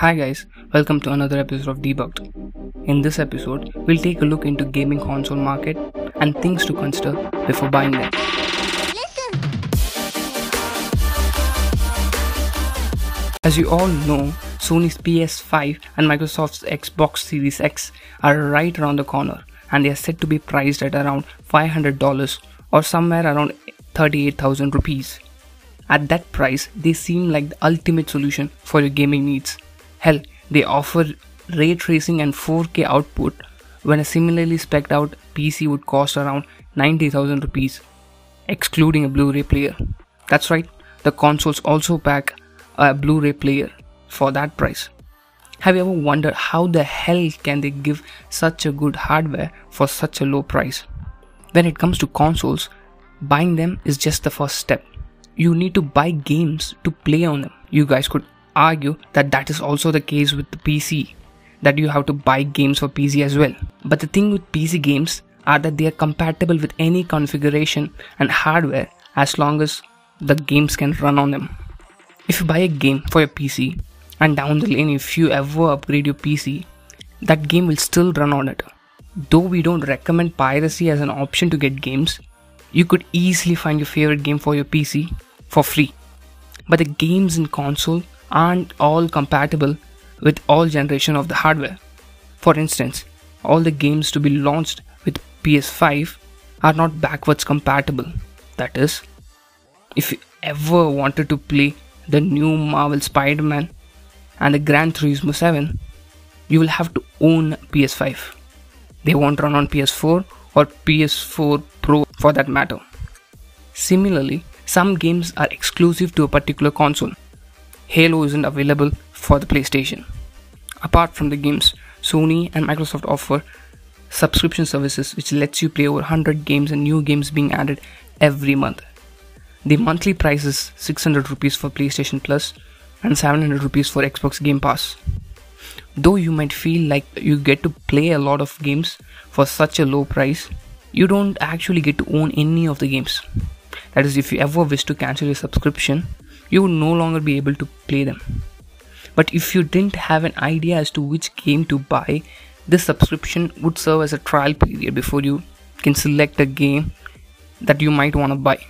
Hi guys, welcome to another episode of Debugged. In this episode, we'll take a look into gaming console market and things to consider before buying them. As you all know, Sony's PS5 and Microsoft's Xbox Series X are right around the corner and they are said to be priced at around $500 or somewhere around 38,000 rupees. At that price, they seem like the ultimate solution for your gaming needs. Hell, they offer ray tracing and 4K output when a similarly spec'd out PC would cost around 90,000 rupees, excluding a Blu-ray player. That's right, the consoles also pack a Blu-ray player for that price. Have you ever wondered how the hell can they give such a good hardware for such a low price? When it comes to consoles, buying them is just the first step you need to buy games to play on them. You guys could argue that that is also the case with the PC, that you have to buy games for PC as well. But the thing with PC games are that they are compatible with any configuration and hardware as long as the games can run on them. If you buy a game for your PC and down the lane if you ever upgrade your PC, that game will still run on it. Though we don't recommend piracy as an option to get games, you could easily find your favorite game for your PC for free. But the games in console aren't all compatible with all generation of the hardware. For instance, all the games to be launched with PS5 are not backwards compatible. That is, if you ever wanted to play the new Marvel Spider-Man and the Gran Turismo 7, you will have to own PS5. They won't run on PS4 or PS4 Pro for that matter. Similarly, some games are exclusive to a particular console. Halo isn't available for the PlayStation. Apart from the games, Sony and Microsoft offer subscription services which lets you play over 100 games and new games being added every month. The monthly price is 600 rupees for PlayStation Plus and 700 rupees for Xbox Game Pass. Though you might feel like you get to play a lot of games for such a low price, you don't actually get to own any of the games. That is, if you ever wish to cancel your subscription, you would no longer be able to play them. But if you didn't have an idea as to which game to buy, this subscription would serve as a trial period before you can select a game that you might want to buy.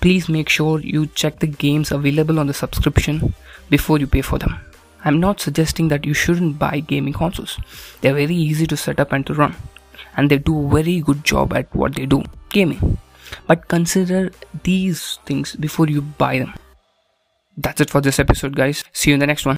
Please make sure you check the games available on the subscription before you pay for them. I'm not suggesting that you shouldn't buy gaming consoles. They're very easy to set up and to run, and they do a very good job at what they do gaming. But consider these things before you buy them. That's it for this episode, guys. See you in the next one.